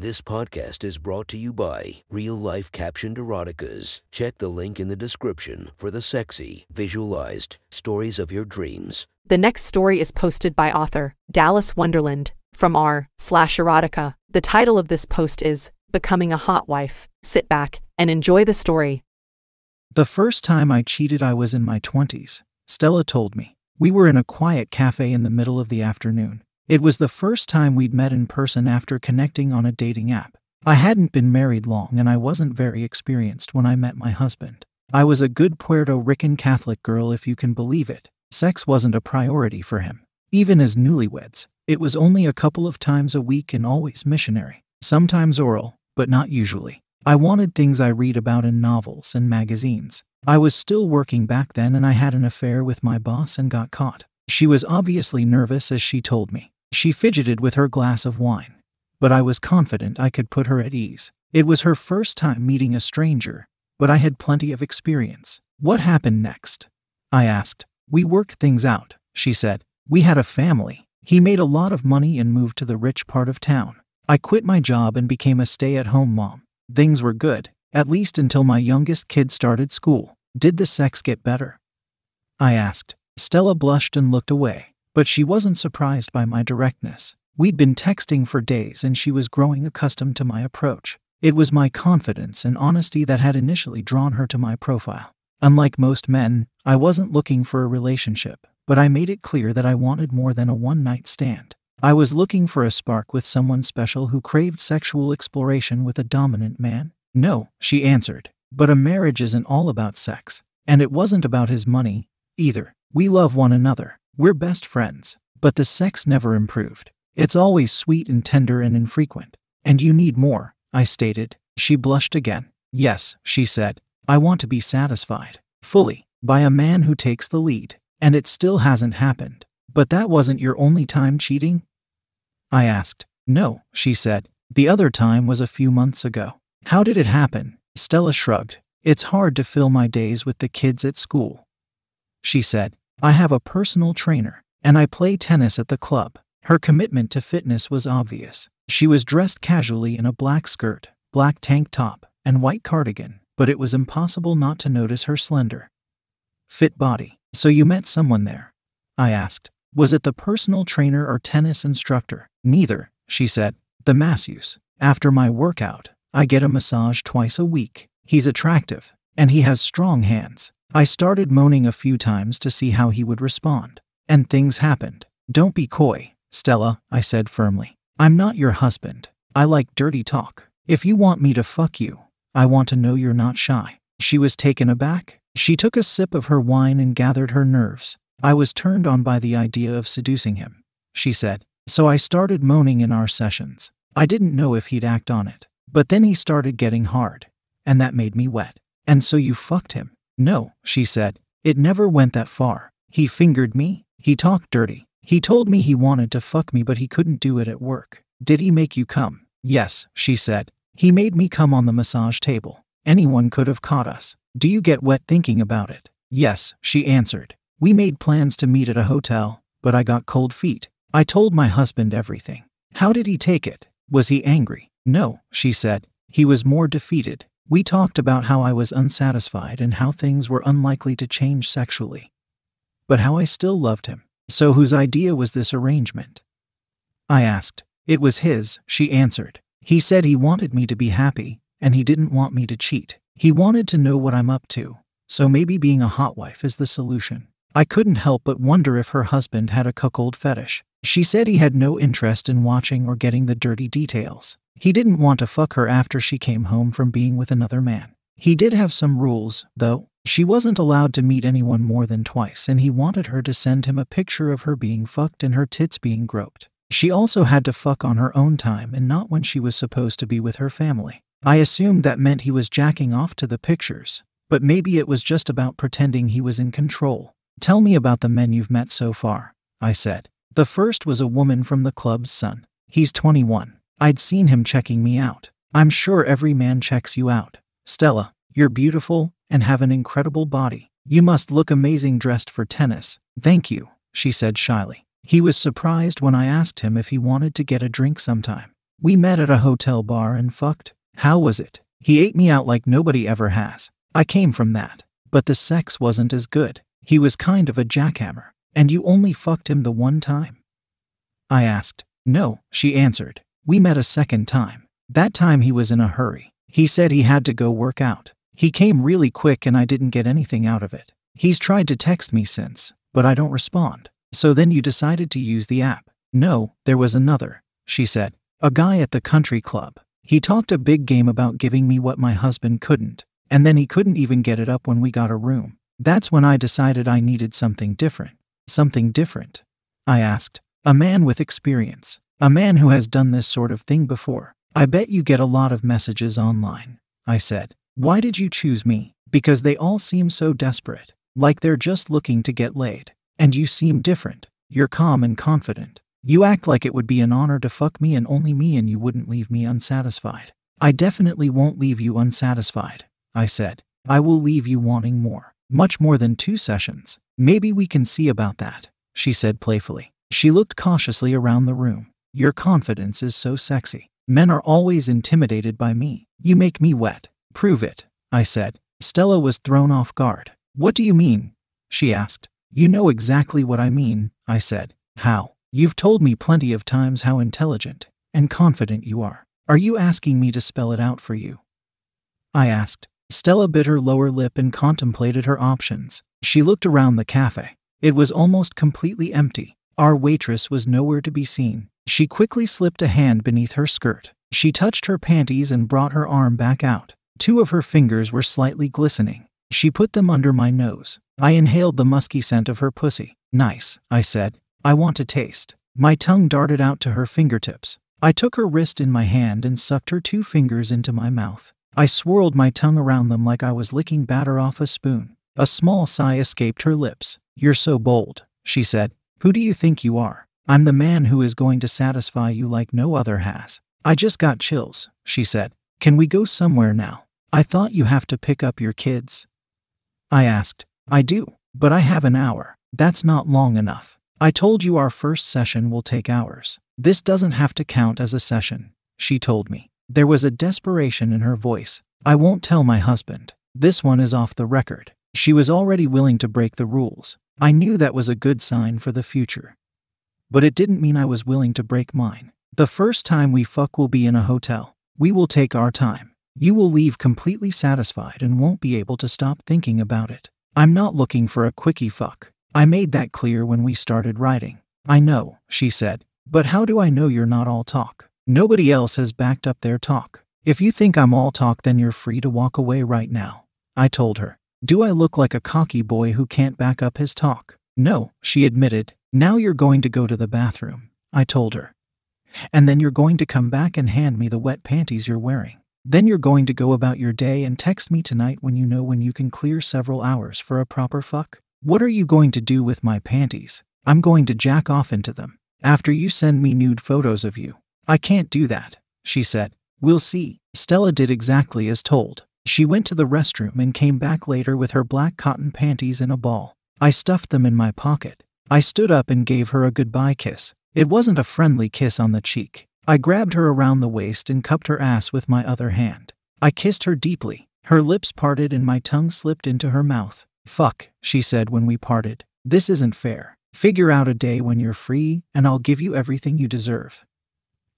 This podcast is brought to you by Real Life Captioned Eroticas. Check the link in the description for the sexy, visualized stories of your dreams. The next story is posted by author Dallas Wonderland from r slash erotica. The title of this post is Becoming a Hot Wife. Sit back and enjoy the story. The first time I cheated, I was in my 20s. Stella told me. We were in a quiet cafe in the middle of the afternoon. It was the first time we'd met in person after connecting on a dating app. I hadn't been married long and I wasn't very experienced when I met my husband. I was a good Puerto Rican Catholic girl, if you can believe it. Sex wasn't a priority for him. Even as newlyweds, it was only a couple of times a week and always missionary. Sometimes oral, but not usually. I wanted things I read about in novels and magazines. I was still working back then and I had an affair with my boss and got caught. She was obviously nervous as she told me. She fidgeted with her glass of wine, but I was confident I could put her at ease. It was her first time meeting a stranger, but I had plenty of experience. What happened next? I asked. We worked things out, she said. We had a family. He made a lot of money and moved to the rich part of town. I quit my job and became a stay at home mom. Things were good, at least until my youngest kid started school. Did the sex get better? I asked. Stella blushed and looked away, but she wasn't surprised by my directness. We'd been texting for days and she was growing accustomed to my approach. It was my confidence and honesty that had initially drawn her to my profile. Unlike most men, I wasn't looking for a relationship, but I made it clear that I wanted more than a one night stand. I was looking for a spark with someone special who craved sexual exploration with a dominant man. No, she answered, but a marriage isn't all about sex. And it wasn't about his money, either. We love one another. We're best friends. But the sex never improved. It's always sweet and tender and infrequent. And you need more, I stated. She blushed again. Yes, she said. I want to be satisfied, fully, by a man who takes the lead. And it still hasn't happened. But that wasn't your only time cheating? I asked. No, she said. The other time was a few months ago. How did it happen? Stella shrugged. It's hard to fill my days with the kids at school. She said, I have a personal trainer, and I play tennis at the club. Her commitment to fitness was obvious. She was dressed casually in a black skirt, black tank top, and white cardigan, but it was impossible not to notice her slender, fit body. So you met someone there? I asked. Was it the personal trainer or tennis instructor? Neither, she said. The masseuse. After my workout, I get a massage twice a week. He's attractive, and he has strong hands. I started moaning a few times to see how he would respond. And things happened. Don't be coy, Stella, I said firmly. I'm not your husband. I like dirty talk. If you want me to fuck you, I want to know you're not shy. She was taken aback. She took a sip of her wine and gathered her nerves. I was turned on by the idea of seducing him, she said. So I started moaning in our sessions. I didn't know if he'd act on it. But then he started getting hard, and that made me wet. And so you fucked him? No, she said. It never went that far. He fingered me, he talked dirty. He told me he wanted to fuck me, but he couldn't do it at work. Did he make you come? Yes, she said. He made me come on the massage table. Anyone could have caught us. Do you get wet thinking about it? Yes, she answered. We made plans to meet at a hotel, but I got cold feet. I told my husband everything. How did he take it? Was he angry? No, she said. He was more defeated. We talked about how I was unsatisfied and how things were unlikely to change sexually. But how I still loved him. So, whose idea was this arrangement? I asked. It was his, she answered. He said he wanted me to be happy, and he didn't want me to cheat. He wanted to know what I'm up to, so maybe being a hot wife is the solution. I couldn't help but wonder if her husband had a cuckold fetish. She said he had no interest in watching or getting the dirty details. He didn't want to fuck her after she came home from being with another man. He did have some rules, though. She wasn't allowed to meet anyone more than twice, and he wanted her to send him a picture of her being fucked and her tits being groped. She also had to fuck on her own time and not when she was supposed to be with her family. I assumed that meant he was jacking off to the pictures, but maybe it was just about pretending he was in control. Tell me about the men you've met so far, I said. The first was a woman from the club's son. He's 21. I'd seen him checking me out. I'm sure every man checks you out. Stella, you're beautiful and have an incredible body. You must look amazing dressed for tennis. Thank you, she said shyly. He was surprised when I asked him if he wanted to get a drink sometime. We met at a hotel bar and fucked. How was it? He ate me out like nobody ever has. I came from that. But the sex wasn't as good. He was kind of a jackhammer. And you only fucked him the one time? I asked. No, she answered. We met a second time. That time he was in a hurry. He said he had to go work out. He came really quick and I didn't get anything out of it. He's tried to text me since, but I don't respond. So then you decided to use the app. No, there was another, she said. A guy at the country club. He talked a big game about giving me what my husband couldn't, and then he couldn't even get it up when we got a room. That's when I decided I needed something different. Something different? I asked. A man with experience. A man who has done this sort of thing before. I bet you get a lot of messages online. I said. Why did you choose me? Because they all seem so desperate. Like they're just looking to get laid. And you seem different. You're calm and confident. You act like it would be an honor to fuck me and only me and you wouldn't leave me unsatisfied. I definitely won't leave you unsatisfied. I said. I will leave you wanting more. Much more than two sessions. Maybe we can see about that, she said playfully. She looked cautiously around the room. Your confidence is so sexy. Men are always intimidated by me. You make me wet. Prove it, I said. Stella was thrown off guard. What do you mean? She asked. You know exactly what I mean, I said. How? You've told me plenty of times how intelligent and confident you are. Are you asking me to spell it out for you? I asked. Stella bit her lower lip and contemplated her options. She looked around the cafe. It was almost completely empty. Our waitress was nowhere to be seen. She quickly slipped a hand beneath her skirt. She touched her panties and brought her arm back out. Two of her fingers were slightly glistening. She put them under my nose. I inhaled the musky scent of her pussy. Nice, I said. I want to taste. My tongue darted out to her fingertips. I took her wrist in my hand and sucked her two fingers into my mouth. I swirled my tongue around them like I was licking batter off a spoon. A small sigh escaped her lips. You're so bold, she said. Who do you think you are? I'm the man who is going to satisfy you like no other has. I just got chills, she said. Can we go somewhere now? I thought you have to pick up your kids. I asked. I do, but I have an hour. That's not long enough. I told you our first session will take hours. This doesn't have to count as a session, she told me. There was a desperation in her voice. I won't tell my husband. This one is off the record. She was already willing to break the rules. I knew that was a good sign for the future. But it didn't mean I was willing to break mine. The first time we fuck will be in a hotel. We will take our time. You will leave completely satisfied and won't be able to stop thinking about it. I'm not looking for a quickie fuck. I made that clear when we started writing. I know, she said, but how do I know you're not all talk? Nobody else has backed up their talk. If you think I'm all talk, then you're free to walk away right now. I told her. Do I look like a cocky boy who can't back up his talk? No, she admitted. Now you're going to go to the bathroom, I told her. And then you're going to come back and hand me the wet panties you're wearing. Then you're going to go about your day and text me tonight when you know when you can clear several hours for a proper fuck. What are you going to do with my panties? I'm going to jack off into them. After you send me nude photos of you. I can't do that, she said. We'll see. Stella did exactly as told. She went to the restroom and came back later with her black cotton panties in a ball. I stuffed them in my pocket. I stood up and gave her a goodbye kiss. It wasn't a friendly kiss on the cheek. I grabbed her around the waist and cupped her ass with my other hand. I kissed her deeply. Her lips parted and my tongue slipped into her mouth. Fuck, she said when we parted. This isn't fair. Figure out a day when you're free, and I'll give you everything you deserve.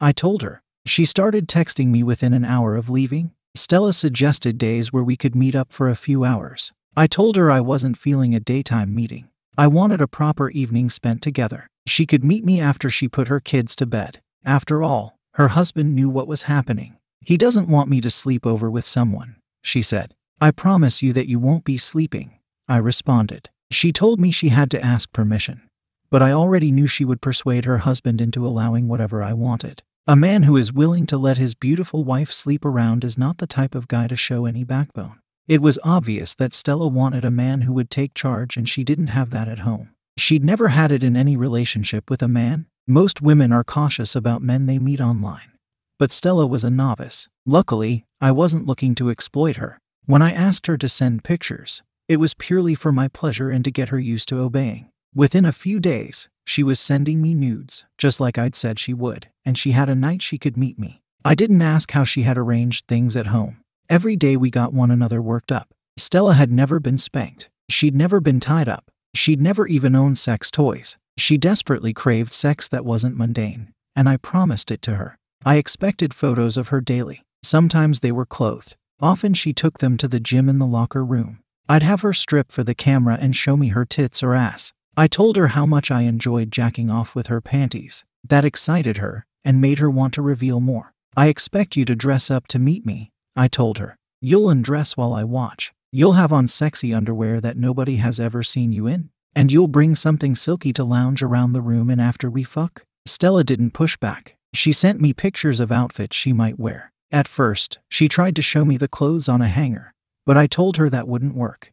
I told her. She started texting me within an hour of leaving. Stella suggested days where we could meet up for a few hours. I told her I wasn't feeling a daytime meeting. I wanted a proper evening spent together. She could meet me after she put her kids to bed. After all, her husband knew what was happening. He doesn't want me to sleep over with someone, she said. I promise you that you won't be sleeping, I responded. She told me she had to ask permission, but I already knew she would persuade her husband into allowing whatever I wanted. A man who is willing to let his beautiful wife sleep around is not the type of guy to show any backbone. It was obvious that Stella wanted a man who would take charge, and she didn't have that at home. She'd never had it in any relationship with a man, most women are cautious about men they meet online. But Stella was a novice. Luckily, I wasn't looking to exploit her. When I asked her to send pictures, it was purely for my pleasure and to get her used to obeying. Within a few days, she was sending me nudes, just like I'd said she would, and she had a night she could meet me. I didn't ask how she had arranged things at home. Every day we got one another worked up. Stella had never been spanked. She'd never been tied up. She'd never even owned sex toys. She desperately craved sex that wasn't mundane, and I promised it to her. I expected photos of her daily. Sometimes they were clothed. Often she took them to the gym in the locker room. I'd have her strip for the camera and show me her tits or ass. I told her how much I enjoyed jacking off with her panties. That excited her and made her want to reveal more. I expect you to dress up to meet me, I told her. You'll undress while I watch. You'll have on sexy underwear that nobody has ever seen you in. And you'll bring something silky to lounge around the room in after we fuck. Stella didn't push back. She sent me pictures of outfits she might wear. At first, she tried to show me the clothes on a hanger, but I told her that wouldn't work.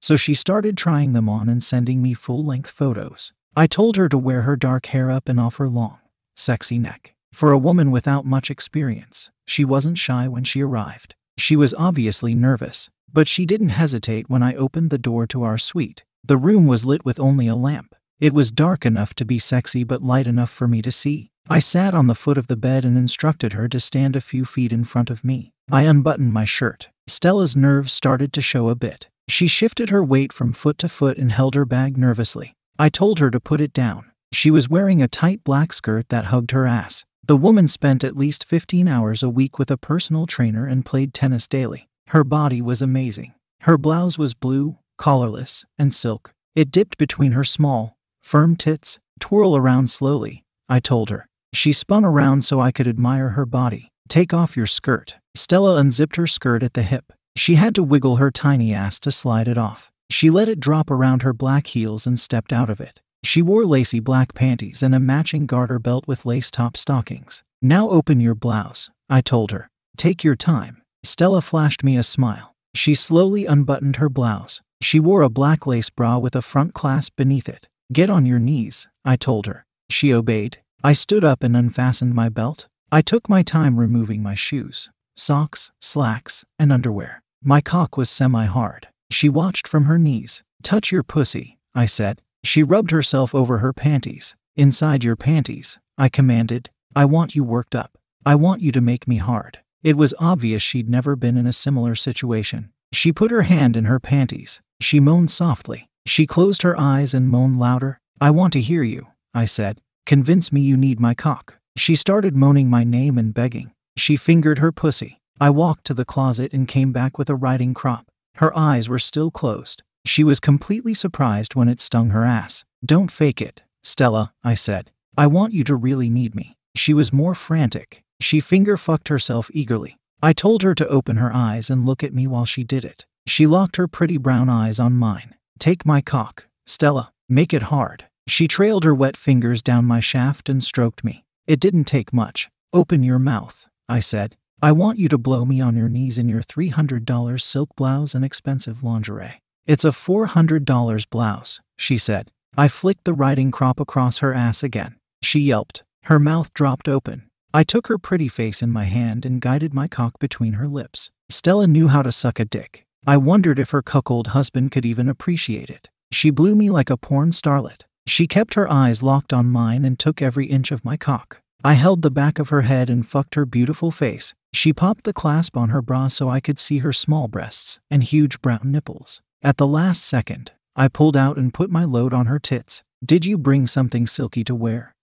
So she started trying them on and sending me full length photos. I told her to wear her dark hair up and off her long, sexy neck. For a woman without much experience, she wasn't shy when she arrived. She was obviously nervous, but she didn't hesitate when I opened the door to our suite. The room was lit with only a lamp. It was dark enough to be sexy but light enough for me to see. I sat on the foot of the bed and instructed her to stand a few feet in front of me. I unbuttoned my shirt. Stella's nerves started to show a bit. She shifted her weight from foot to foot and held her bag nervously. I told her to put it down. She was wearing a tight black skirt that hugged her ass. The woman spent at least 15 hours a week with a personal trainer and played tennis daily. Her body was amazing. Her blouse was blue, collarless, and silk. It dipped between her small, firm tits. Twirl around slowly, I told her. She spun around so I could admire her body. Take off your skirt. Stella unzipped her skirt at the hip. She had to wiggle her tiny ass to slide it off. She let it drop around her black heels and stepped out of it. She wore lacy black panties and a matching garter belt with lace top stockings. Now open your blouse, I told her. Take your time. Stella flashed me a smile. She slowly unbuttoned her blouse. She wore a black lace bra with a front clasp beneath it. Get on your knees, I told her. She obeyed. I stood up and unfastened my belt. I took my time removing my shoes, socks, slacks, and underwear. My cock was semi hard. She watched from her knees. Touch your pussy, I said. She rubbed herself over her panties. Inside your panties, I commanded. I want you worked up. I want you to make me hard. It was obvious she'd never been in a similar situation. She put her hand in her panties. She moaned softly. She closed her eyes and moaned louder. I want to hear you, I said. Convince me you need my cock. She started moaning my name and begging. She fingered her pussy. I walked to the closet and came back with a riding crop. Her eyes were still closed. She was completely surprised when it stung her ass. Don't fake it, Stella, I said. I want you to really need me. She was more frantic. She finger fucked herself eagerly. I told her to open her eyes and look at me while she did it. She locked her pretty brown eyes on mine. Take my cock, Stella. Make it hard. She trailed her wet fingers down my shaft and stroked me. It didn't take much. Open your mouth, I said. I want you to blow me on your knees in your $300 silk blouse and expensive lingerie. It's a $400 blouse, she said. I flicked the riding crop across her ass again. She yelped. Her mouth dropped open. I took her pretty face in my hand and guided my cock between her lips. Stella knew how to suck a dick. I wondered if her cuckold husband could even appreciate it. She blew me like a porn starlet. She kept her eyes locked on mine and took every inch of my cock. I held the back of her head and fucked her beautiful face. She popped the clasp on her bra so I could see her small breasts and huge brown nipples. At the last second, I pulled out and put my load on her tits. Did you bring something silky to wear?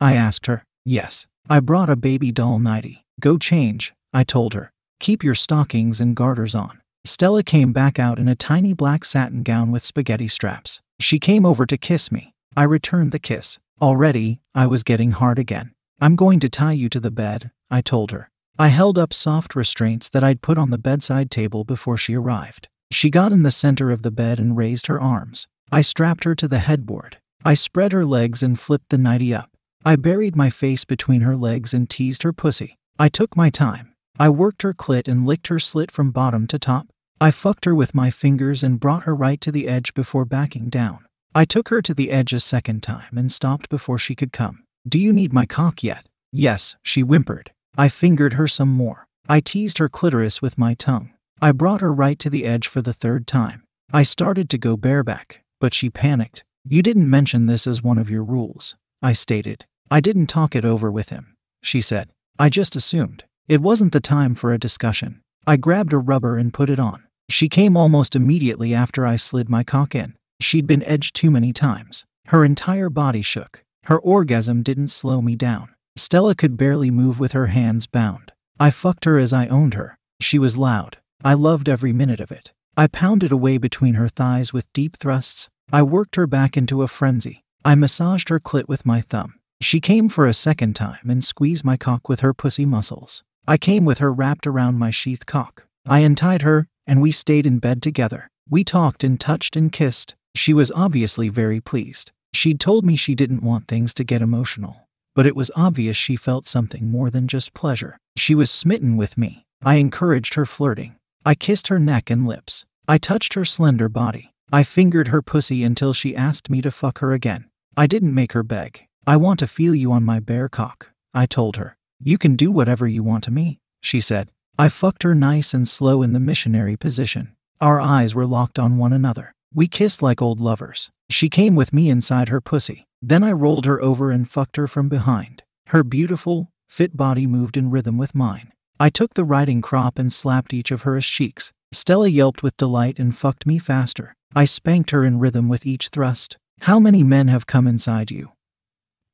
I asked her. Yes. I brought a baby doll nightie. Go change, I told her. Keep your stockings and garters on. Stella came back out in a tiny black satin gown with spaghetti straps. She came over to kiss me. I returned the kiss. Already, I was getting hard again. I'm going to tie you to the bed, I told her. I held up soft restraints that I'd put on the bedside table before she arrived. She got in the center of the bed and raised her arms. I strapped her to the headboard. I spread her legs and flipped the nightie up. I buried my face between her legs and teased her pussy. I took my time. I worked her clit and licked her slit from bottom to top. I fucked her with my fingers and brought her right to the edge before backing down. I took her to the edge a second time and stopped before she could come. Do you need my cock yet? Yes, she whimpered. I fingered her some more. I teased her clitoris with my tongue. I brought her right to the edge for the third time. I started to go bareback, but she panicked. You didn't mention this as one of your rules, I stated. I didn't talk it over with him, she said. I just assumed. It wasn't the time for a discussion. I grabbed a rubber and put it on. She came almost immediately after I slid my cock in. She'd been edged too many times. Her entire body shook. Her orgasm didn't slow me down. Stella could barely move with her hands bound. I fucked her as I owned her. She was loud. I loved every minute of it. I pounded away between her thighs with deep thrusts. I worked her back into a frenzy. I massaged her clit with my thumb. She came for a second time and squeezed my cock with her pussy muscles. I came with her wrapped around my sheath cock. I untied her, and we stayed in bed together. We talked and touched and kissed. She was obviously very pleased. She'd told me she didn't want things to get emotional, but it was obvious she felt something more than just pleasure. She was smitten with me. I encouraged her flirting. I kissed her neck and lips. I touched her slender body. I fingered her pussy until she asked me to fuck her again. I didn't make her beg. I want to feel you on my bare cock, I told her. You can do whatever you want to me, she said. I fucked her nice and slow in the missionary position. Our eyes were locked on one another. We kissed like old lovers. She came with me inside her pussy. Then I rolled her over and fucked her from behind. Her beautiful, fit body moved in rhythm with mine. I took the riding crop and slapped each of her cheeks. Stella yelped with delight and fucked me faster. I spanked her in rhythm with each thrust. How many men have come inside you?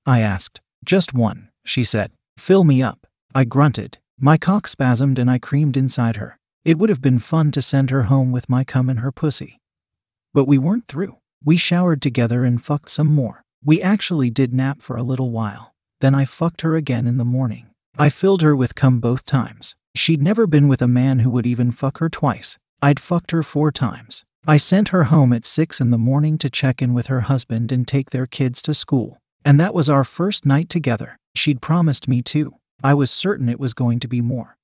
I asked. Just one, she said. Fill me up. I grunted. My cock spasmed and I creamed inside her. It would have been fun to send her home with my cum in her pussy. But we weren't through. We showered together and fucked some more. We actually did nap for a little while. Then I fucked her again in the morning. I filled her with cum both times. She'd never been with a man who would even fuck her twice. I'd fucked her four times. I sent her home at six in the morning to check in with her husband and take their kids to school. And that was our first night together. She'd promised me too. I was certain it was going to be more.